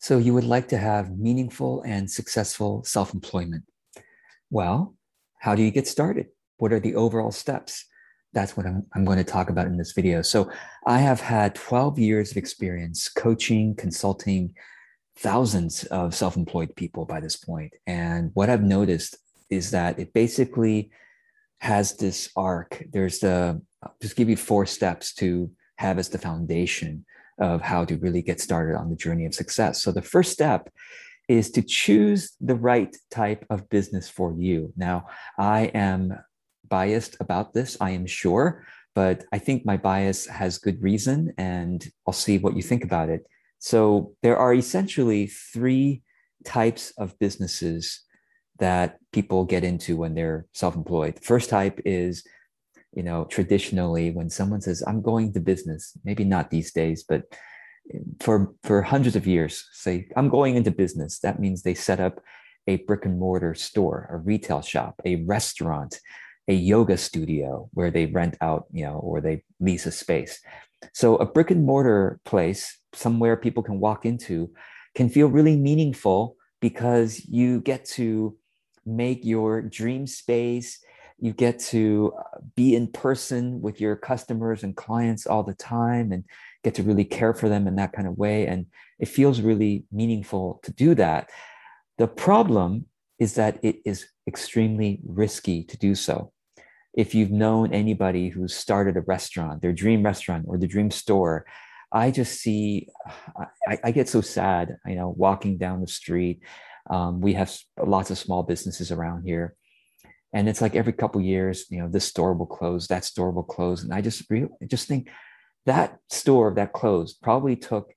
So, you would like to have meaningful and successful self employment. Well, how do you get started? What are the overall steps? That's what I'm, I'm going to talk about in this video. So, I have had 12 years of experience coaching, consulting thousands of self employed people by this point. And what I've noticed is that it basically has this arc. There's the, just give you four steps to have as the foundation of how to really get started on the journey of success. So the first step is to choose the right type of business for you. Now, I am biased about this, I am sure, but I think my bias has good reason, and I'll see what you think about it. So there are essentially three types of businesses that people get into when they're self-employed. The first type is you know, traditionally when someone says, I'm going to business, maybe not these days, but eh, for, for hundreds of years, say, I'm going into business, that means they set up a brick and mortar store, a retail shop, a restaurant, a yoga studio where they rent out, you know, or they lease a space. So a brick and mortar place, somewhere people can walk into, can feel really meaningful because you get to make your dream space you get to uh, be in person with your customers and clients all the time and get to really care for them in that kind of way and it feels really meaningful to do that. The problem is that it is extremely risky to do so. If you've known anybody who's started a restaurant their dream restaurant or the dream store i just see i, I get so sad you know walking down the street. Um, we have lots of small businesses around here and it's like every couple years you know this store will close that store will close. And i just really just think that store that closed probably took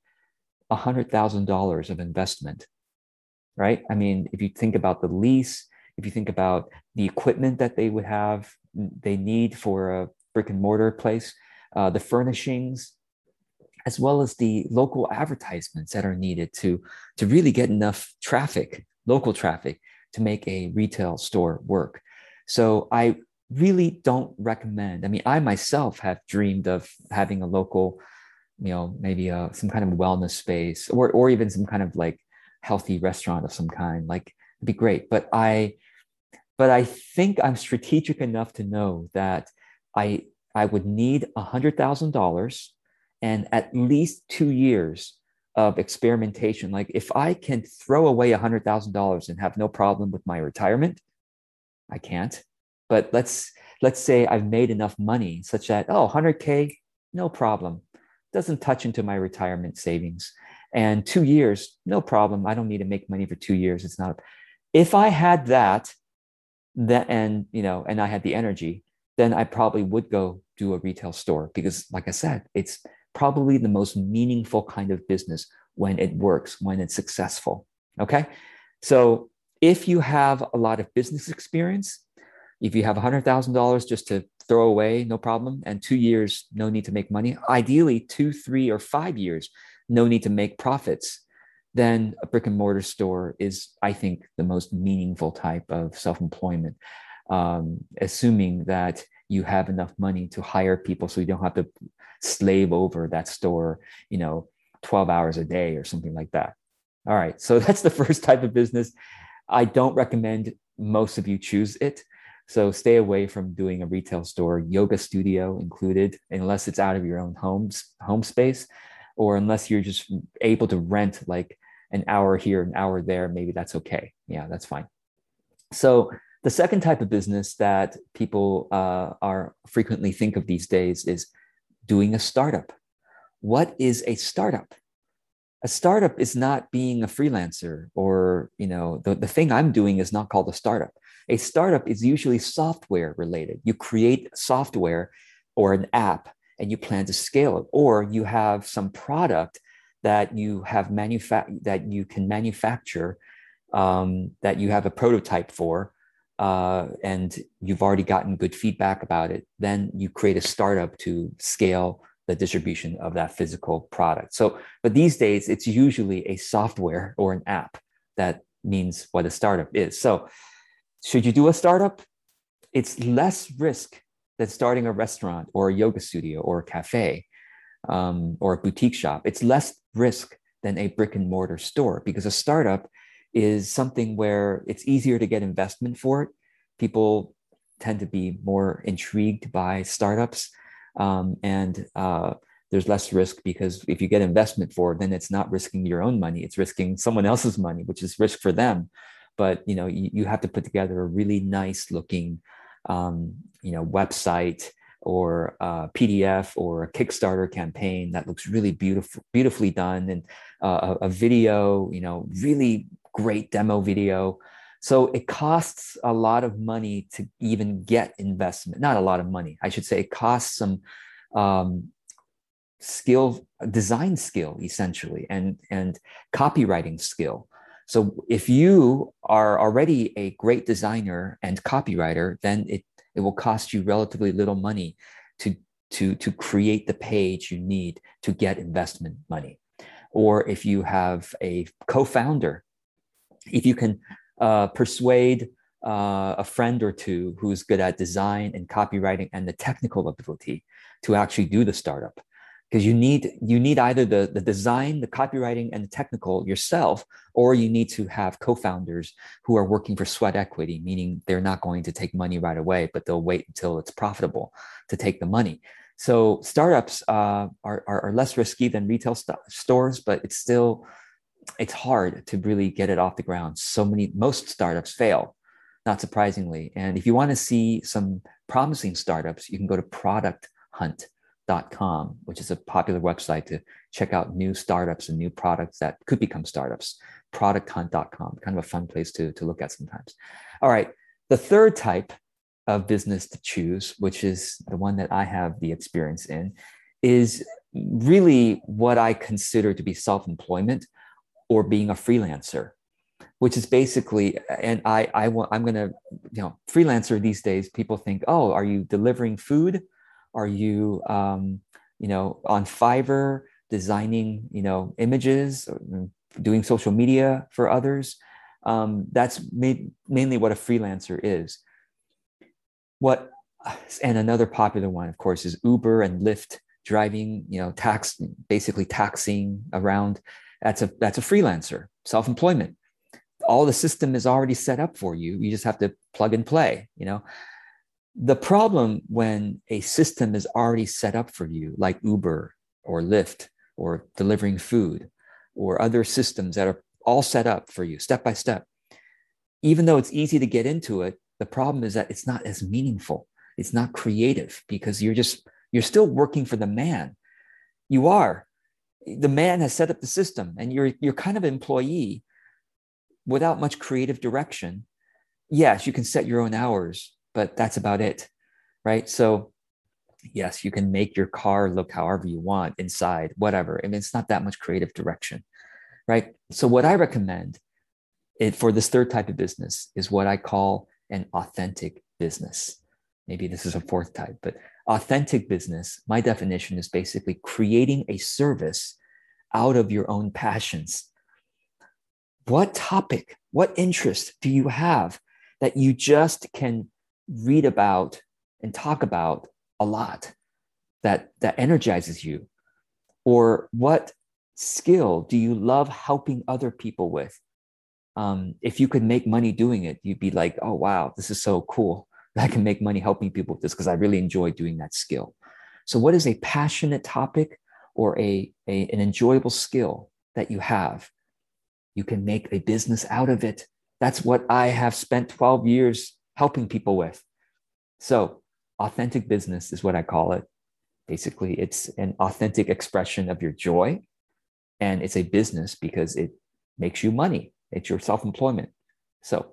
a hundred thousand dollars of investment right? I mean if you think about the lease if you think about the equipment that they would have they need for a brick and mortar place uh, the furnishings as well as the local advertisements that are needed to to really get enough traffic local traffic to make a retail store work so I really don't recommend. I mean, I myself have dreamed of having a local, you know, maybe a, some kind of wellness space or, or even some kind of like healthy restaurant of some kind. Like it'd be great. But I, but I think I'm strategic enough to know that I, I would need a hundred thousand dollars and at least two years of experimentation. Like if I can throw away a hundred thousand dollars and have no problem with my retirement, I can't. But let's let's say I've made enough money such that oh 100k no problem. Doesn't touch into my retirement savings. And 2 years no problem. I don't need to make money for 2 years. It's not if I had that that and you know and I had the energy then I probably would go do a retail store because like I said it's probably the most meaningful kind of business when it works when it's successful. Okay? So if you have a lot of business experience, if you have $100,000 just to throw away, no problem, and two years, no need to make money, ideally, two, three, or five years, no need to make profits, then a brick and mortar store is, I think, the most meaningful type of self employment, um, assuming that you have enough money to hire people so you don't have to slave over that store, you know, 12 hours a day or something like that. All right. So that's the first type of business. I don't recommend most of you choose it. So stay away from doing a retail store, yoga studio included, unless it's out of your own homes home space, or unless you're just able to rent like an hour here, an hour there. Maybe that's okay. Yeah, that's fine. So the second type of business that people uh, are frequently think of these days is doing a startup. What is a startup? A startup is not being a freelancer or you know the, the thing i'm doing is not called a startup. A startup is usually software related. You create software or an app and you plan to scale it or you have some product that you have manufa- that you can manufacture um, that you have a prototype for uh, and you've already gotten good feedback about it then you create a startup to scale the distribution of that physical product. So, but these days it's usually a software or an app that means what a startup is. So, should you do a startup? It's less risk than starting a restaurant or a yoga studio or a cafe um, or a boutique shop. It's less risk than a brick and mortar store because a startup is something where it's easier to get investment for it. People tend to be more intrigued by startups. Um, and uh, there's less risk because if you get investment for it, then it's not risking your own money, it's risking someone else's money, which is risk for them. But you know, you, you have to put together a really nice looking um, you know, website or a PDF or a Kickstarter campaign that looks really beautiful, beautifully done, and uh, a, a video, you know, really great demo video. So it costs a lot of money to even get investment. Not a lot of money, I should say. It costs some um, skill, design skill, essentially, and and copywriting skill. So if you are already a great designer and copywriter, then it it will cost you relatively little money to, to, to create the page you need to get investment money. Or if you have a co founder, if you can uh, persuade uh, a friend or two who's good at design and copywriting and the technical ability to actually do the startup, because you need you need either the, the design the copywriting and the technical yourself or you need to have co-founders who are working for sweat equity meaning they're not going to take money right away but they'll wait until it's profitable to take the money. So startups uh, are, are, are, less risky than retail st- stores but it's still it's hard to really get it off the ground so many most startups fail not surprisingly and if you want to see some promising startups you can go to product hunt com, which is a popular website to check out new startups and new products that could become startups. Producthunt.com, kind of a fun place to, to look at sometimes. All right. The third type of business to choose, which is the one that I have the experience in, is really what I consider to be self employment or being a freelancer which is basically and i i want i'm to you know freelancer these days people think oh are you delivering food are you, um, you know, on Fiverr designing, you know, images, doing social media for others? Um, that's ma- mainly what a freelancer is. What, and another popular one, of course, is Uber and Lyft driving, you know, tax, basically taxing around. That's a that's a freelancer, self-employment. All the system is already set up for you. You just have to plug and play. You know, the problem when a system is already set up for you, like Uber or Lyft or delivering food or other systems that are all set up for you step by step, even though it's easy to get into it, the problem is that it's not as meaningful. It's not creative because you're just, you're still working for the man. You are. The man has set up the system and you're, you're kind of employee without much creative direction. Yes, you can set your own hours but that's about it. Right. So, yes, you can make your car look however you want inside, whatever. I mean, it's not that much creative direction. Right. So, what I recommend it, for this third type of business is what I call an authentic business. Maybe this is a fourth type, but authentic business, my definition is basically creating a service out of your own passions. What topic, what interest do you have that you just can read about and talk about a lot that that energizes you? Or what skill do you love helping other people with? Um, if you could make money doing it you'd be like oh wow this is so cool i can make money helping people with this because i really enjoy doing that skill so what is a passionate topic or a, a an enjoyable skill that you have you can make a business out of it that's what i have spent 12 years helping people with. So, authentic business is what I call it. Basically, it's an authentic expression of your joy. And it's a business because it makes you money, it's your self employment. So,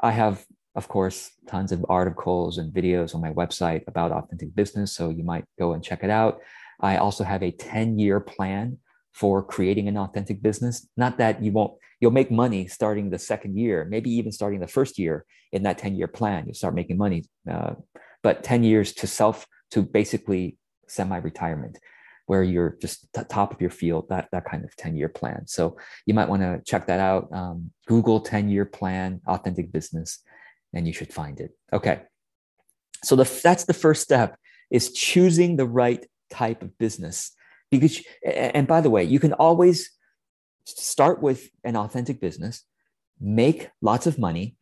I have, of course, tons of articles and videos on my website about authentic business. So, you might go and check it out. I also have a 10 year plan for creating an authentic business. Not that you won't, you'll make money starting the second year, maybe even starting the first year in that 10 year plan, you'll start making money. Uh, but 10 years to self, to basically semi retirement, where you're just t- top of your field, that, that kind of 10 year plan. So you might want to check that out. Um, Google 10 year plan, authentic business, and you should find it. Okay. So the, that's the first step is choosing the right type of business because and by the way you can always start with an authentic business, make lots of money,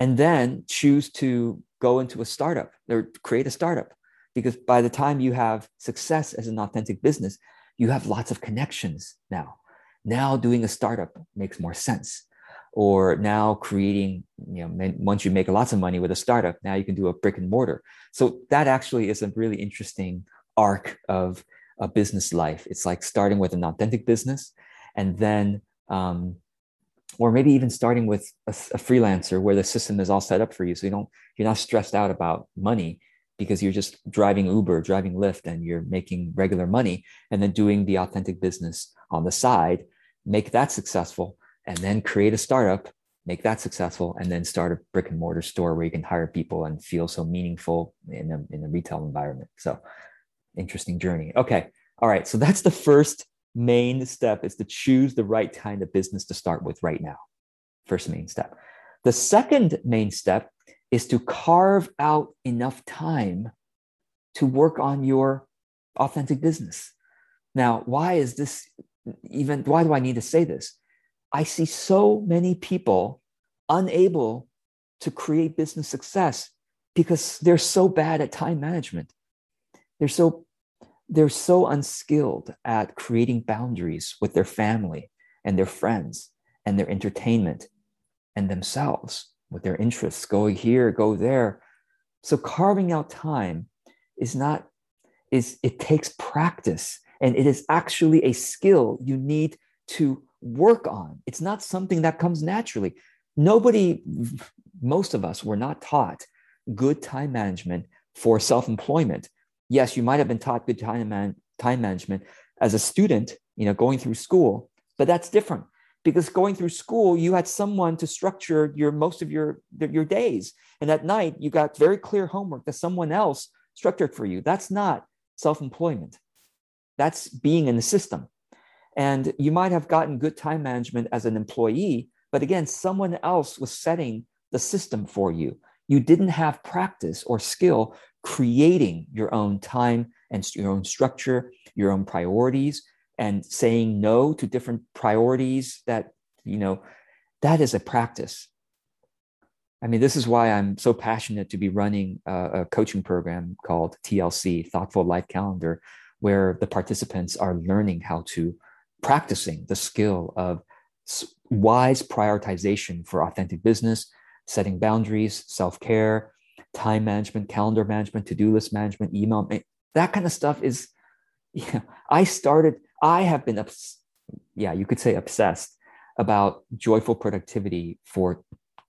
and then choose to go into a startup or create a startup. Because by the time you have success as an authentic business, you have lots of connections now. Now doing a startup makes more sense. Or now creating, you know, once you make lots of money with a startup, now you can do a brick and mortar. So that actually is a really interesting arc of a business life. It's like starting with an authentic business and then um, or maybe even starting with a, a, freelancer where the system is all set up for you so you don't you're not stressed out about money because you're just driving uber driving lyft and you're making regular money and then doing the authentic business on the side make that successful and then create a startup make that successful and then start a brick and mortar store where you can hire people and feel so meaningful in a, in a retail environment so interesting journey okay all right so that's the first main step is to choose the right kind of business to start with right now. First main step. The second main step is to carve out enough time to work on your authentic business. Now, why is this even, why do I need to say this? I see so many people unable to create business success because they're so bad at time management. They're so they're so unskilled at creating boundaries with their family and their friends and their entertainment and themselves with their interests go here go there so carving out time is not is it takes practice and it is actually a skill you need to work on it's not something that comes naturally nobody most of us were not taught good time management for self-employment yes, you might have been taught good time, man, time management as a student, you know, going through school, but that's different because going through school, you had someone to structure your most of your your days, and at night you got very clear homework that someone else structured for you. That's not self-employment. That's being in the system. And you might have gotten good time management as an employee, but again, someone else was setting the system for you. You didn't have practice or skill creating your own time and your own structure, your own priorities, and saying no to different priorities that, you know, that is a practice. I mean, this is why I'm so passionate to be running a, coaching program called TLC, Thoughtful Life Calendar, where the participants are learning how to practicing the skill of wise prioritization for authentic business, setting boundaries, self care, time management, calendar management, to do list management, email, that kind of stuff is, yeah, I started, I have been, obs- yeah, you could say obsessed about joyful productivity for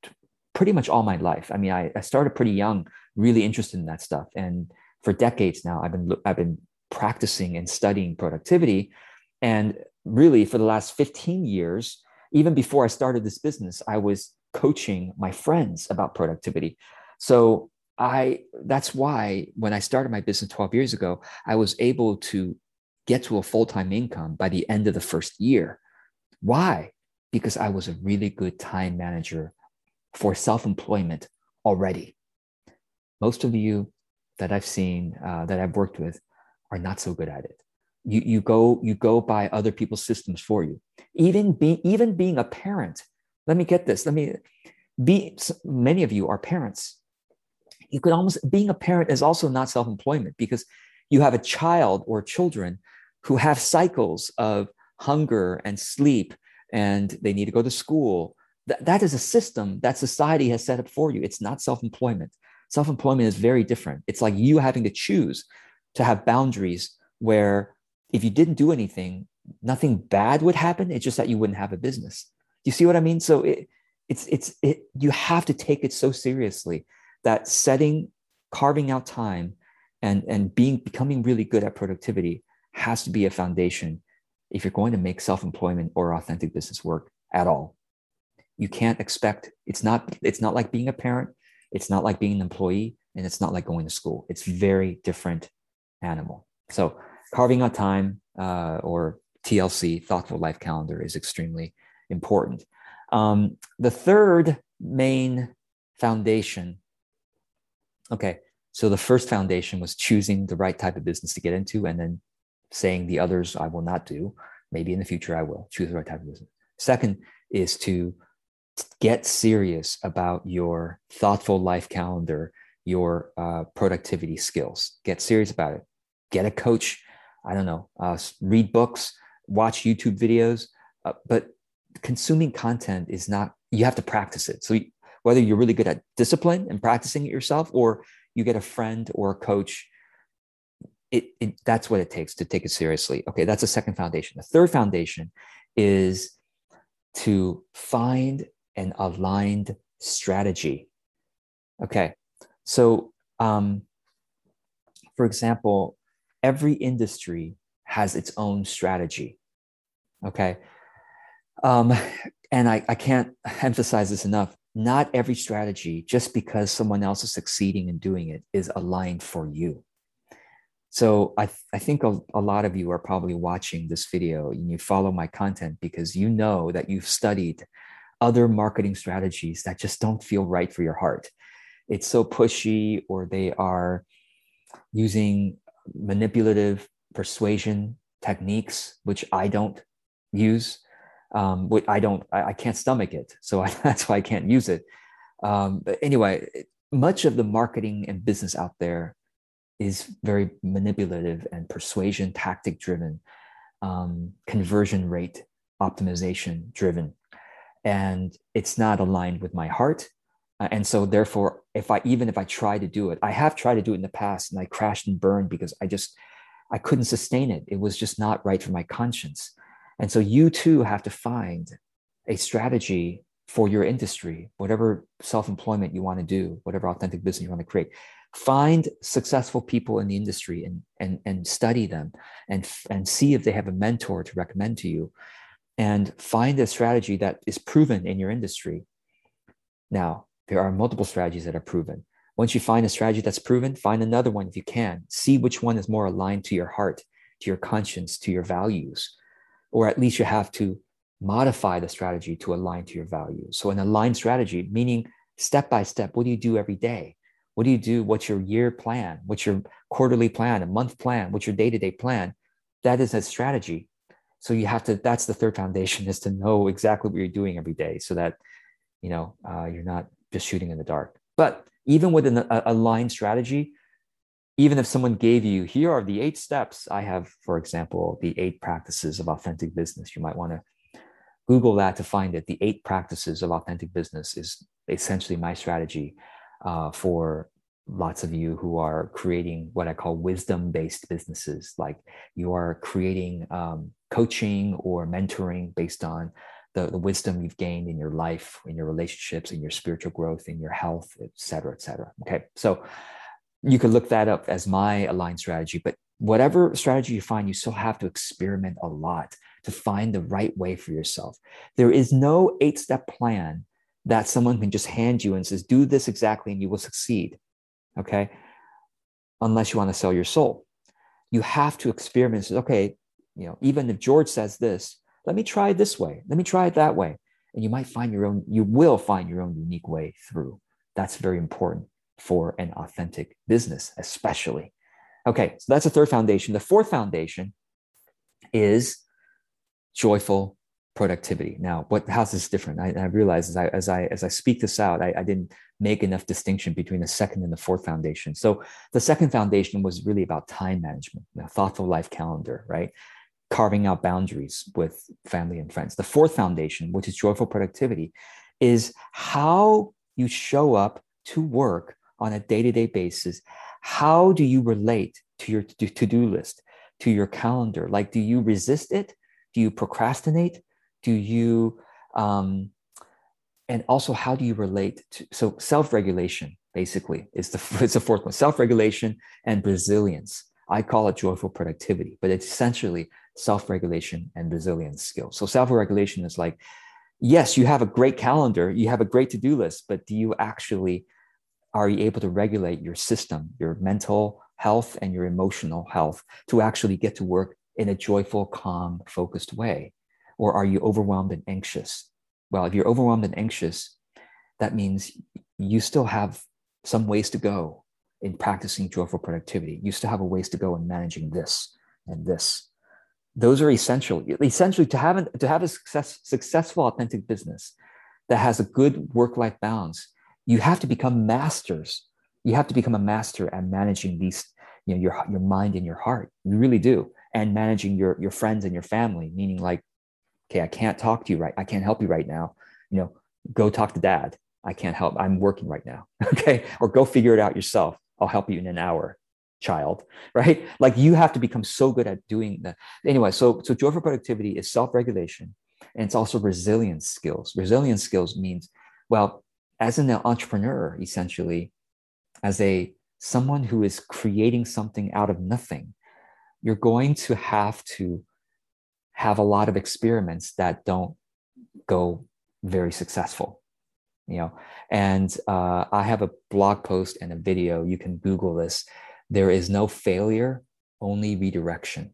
t- pretty much all my life. I mean, I, I started pretty young, really interested in that stuff. And for decades now, I've been, I've been practicing and studying productivity. And really, for the last 15 years, even before I started this business, I was coaching my friends about productivity. So I that's why when I started my business 12 years ago, I was able to get to a full-time income by the end of the first year. Why? Because I was a really good time manager for self-employment already. Most of you that I've seen uh, that I've worked with are not so good at it. You, you go you go by other people's systems for you. Even being even being a parent. Let me get this. Let me be. Many of you are parents you could almost being a parent is also not self-employment because you have a child or children who have cycles of hunger and sleep and they need to go to school that, that is a system that society has set up for you it's not self-employment self-employment is very different it's like you having to choose to have boundaries where if you didn't do anything nothing bad would happen it's just that you wouldn't have a business you see what i mean so it, it's it's it, you have to take it so seriously that setting, carving out time, and, and being becoming really good at productivity has to be a foundation if you're going to make self-employment or authentic business work at all. You can't expect it's not it's not like being a parent, it's not like being an employee, and it's not like going to school. It's very different animal. So carving out time uh, or TLC, thoughtful life calendar, is extremely important. Um, the third main foundation Okay. So the first foundation was choosing the right type of business to get into and then saying the others I will not do. Maybe in the future I will choose the right type of business. Second is to get serious about your thoughtful life calendar, your uh, productivity skills. Get serious about it. Get a coach. I don't know. Uh, read books, watch YouTube videos. Uh, but consuming content is not. You have to practice it. So whether you're really good at discipline and practicing it yourself, or you get a friend or a coach it, it, that's what it takes to take it seriously. Okay, that's the second foundation. The third foundation is to find an aligned strategy. Okay, so um, for example, every industry has its own strategy. Okay, um, and I, I can't emphasize this enough. Not every strategy, just because someone else is succeeding in doing it, is aligned for you. So I, th- I think a, a lot of you are probably watching this video and you follow my content because you know that you've studied other marketing strategies that just don't feel right for your heart. It's so pushy or they are using manipulative persuasion techniques, which I don't use. Um, I don't, I, I, can't stomach it. So I, that's why I can't use it. Um, but anyway, much of the marketing and business out there is very manipulative and persuasion tactic driven, um, conversion rate optimization driven. And it's not aligned with my heart. Uh, and so therefore, if I even if I try to do it, I have tried to do it in the past and I crashed and burned because I just I couldn't sustain it. It was just not right for my conscience. And so you too have to find a strategy for your industry, whatever self-employment you want to do, whatever authentic business you want to create find successful people in the industry and and and study them and and see if they have a mentor to recommend to you and find a strategy that is proven in your industry now there are multiple strategies that are proven once you find a strategy that's proven find another one if you can see which one is more aligned to your heart to your conscience to your values or at least you have to modify the strategy to align to your values so an aligned strategy meaning step by step what do you do every day what do you do? What's your year plan? What's your quarterly plan, a month plan? What's your day to day plan? That is a strategy. So you have to, that's the third foundation is to know exactly what you're doing every day so that, you know, uh, you're not just shooting in the dark. But even with an aligned strategy, even if someone gave you, here are the eight steps, I have, for example, the eight practices of authentic business. You might want to Google that to find it. The eight practices of authentic business is essentially my strategy uh, for lots of you who are creating what I call wisdom based businesses. Like you are creating um, coaching or mentoring based on the, the wisdom you've gained in your life, in your relationships, in your spiritual growth, in your health, et cetera, et cetera. Okay. So you could look that up as my aligned strategy, but whatever strategy you find, you still have to experiment a lot to find the right way for yourself. There is no eight step plan that someone can just hand you and says, do this exactly and you will succeed. Okay. Unless you want to sell your soul. You have to experiment. Say, okay, you know, even if George says this, let me try it this way. Let me try it that way. And you might find your own, you will find your own unique way through. That's very important for an authentic business, especially. Okay, so that's the third foundation. The fourth foundation is joyful productivity. Now, what how's this different? I, I realize as I as I as I speak this out, I, I didn't make enough distinction between the second and the fourth foundation. So the second foundation was really about time management, a thoughtful life calendar, right? Carving out boundaries with family and friends. The fourth foundation, which is joyful productivity, is how you show up to work on a day-to-day basis. How do you relate to your to-do list, to your calendar? Like, do you resist it? Do you procrastinate? do you um, and also how do you relate to so self-regulation basically is the it's the fourth one self-regulation and resilience i call it joyful productivity but it's essentially self-regulation and resilience skills so self-regulation is like yes you have a great calendar you have a great to-do list but do you actually are you able to regulate your system your mental health and your emotional health to actually get to work in a joyful calm focused way or are you overwhelmed and anxious? Well, if you're overwhelmed and anxious, that means you still have some ways to go in practicing joyful productivity. You still have a ways to go in managing this and this. Those are essential. Essentially, to have, a, to have a success, successful, authentic business that has a good work life balance, you have to become masters. You have to become a master at managing these, you know, your, your mind and your heart. You really do. And managing your, your friends and your family, meaning like, okay, I can't talk to you right. I can't help you right now. You know, go talk to dad. I can't help. I'm working right now. Okay. Or go figure it out yourself. I'll help you in an hour child, right? Like you have to become so good at doing that. Anyway, so so joyful productivity is self-regulation and it's also resilience skills. Resilience skills means, well, as an entrepreneur, essentially, as a someone who is creating something out of nothing, you're going to have to have a lot of experiments that don't go very successful you know and uh, i have a blog post and a video you can google this there is no failure only redirection.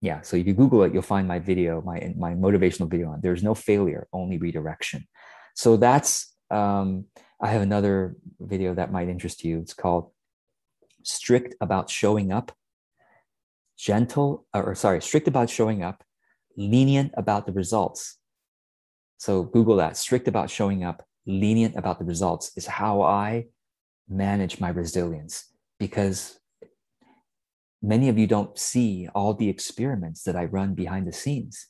Yeah so if you google it you'll find my video my my motivational video on there's no failure only redirection. So that's um, i have another video that might interest you. It's called strict about showing up gentle or sorry strict about showing up lenient about the results. So google that strict about showing up lenient about the results is how i manage my resilience because many of you don't see all the experiments that I run behind the scenes.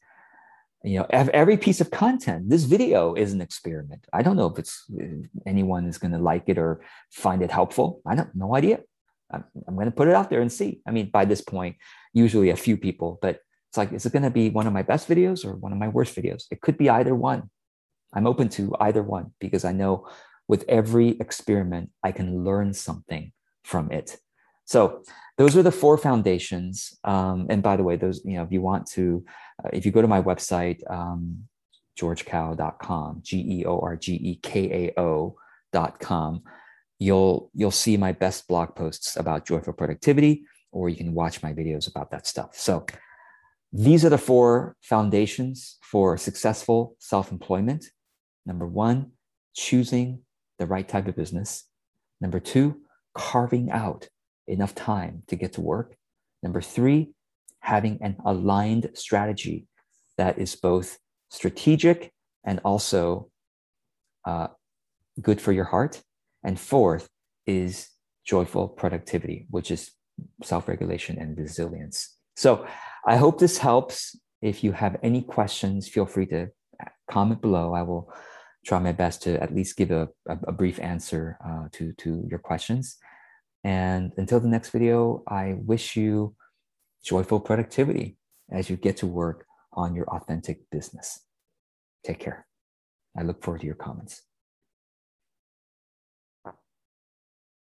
You know, every piece of content, this video is an experiment. I don't know if it's uh, anyone is going to like it or find it helpful. I don't, no idea. I'm, I'm going to put it out there and see. I mean, by this point, usually a few people, but it's like, is it going to be one of my best videos or one of my worst videos? It could be either one. I'm open to either one because I know with every experiment, I can learn something from it. So those are the four foundations. Um, and by the way, those, you know, if you want to, uh, if you go to my website, um, georgekao.com, G-E-O-R-G-E-K-A-O.com, you'll, you'll see my best blog posts about joyful productivity, or you can watch my videos about that stuff. So these are the four foundations for successful self-employment. Number one, choosing the right type of business. Number two, carving out enough time to get to work. Number three, having an aligned strategy that is both strategic and also uh, good for your heart. And fourth is joyful productivity, which is self regulation and resilience. So I hope this helps. If you have any questions, feel free to comment below. I will try my best to at least give a, a, a brief answer uh, to, to your questions. And until the next video, I wish you joyful productivity as you get to work on your authentic business. Take care. I look forward to your comments.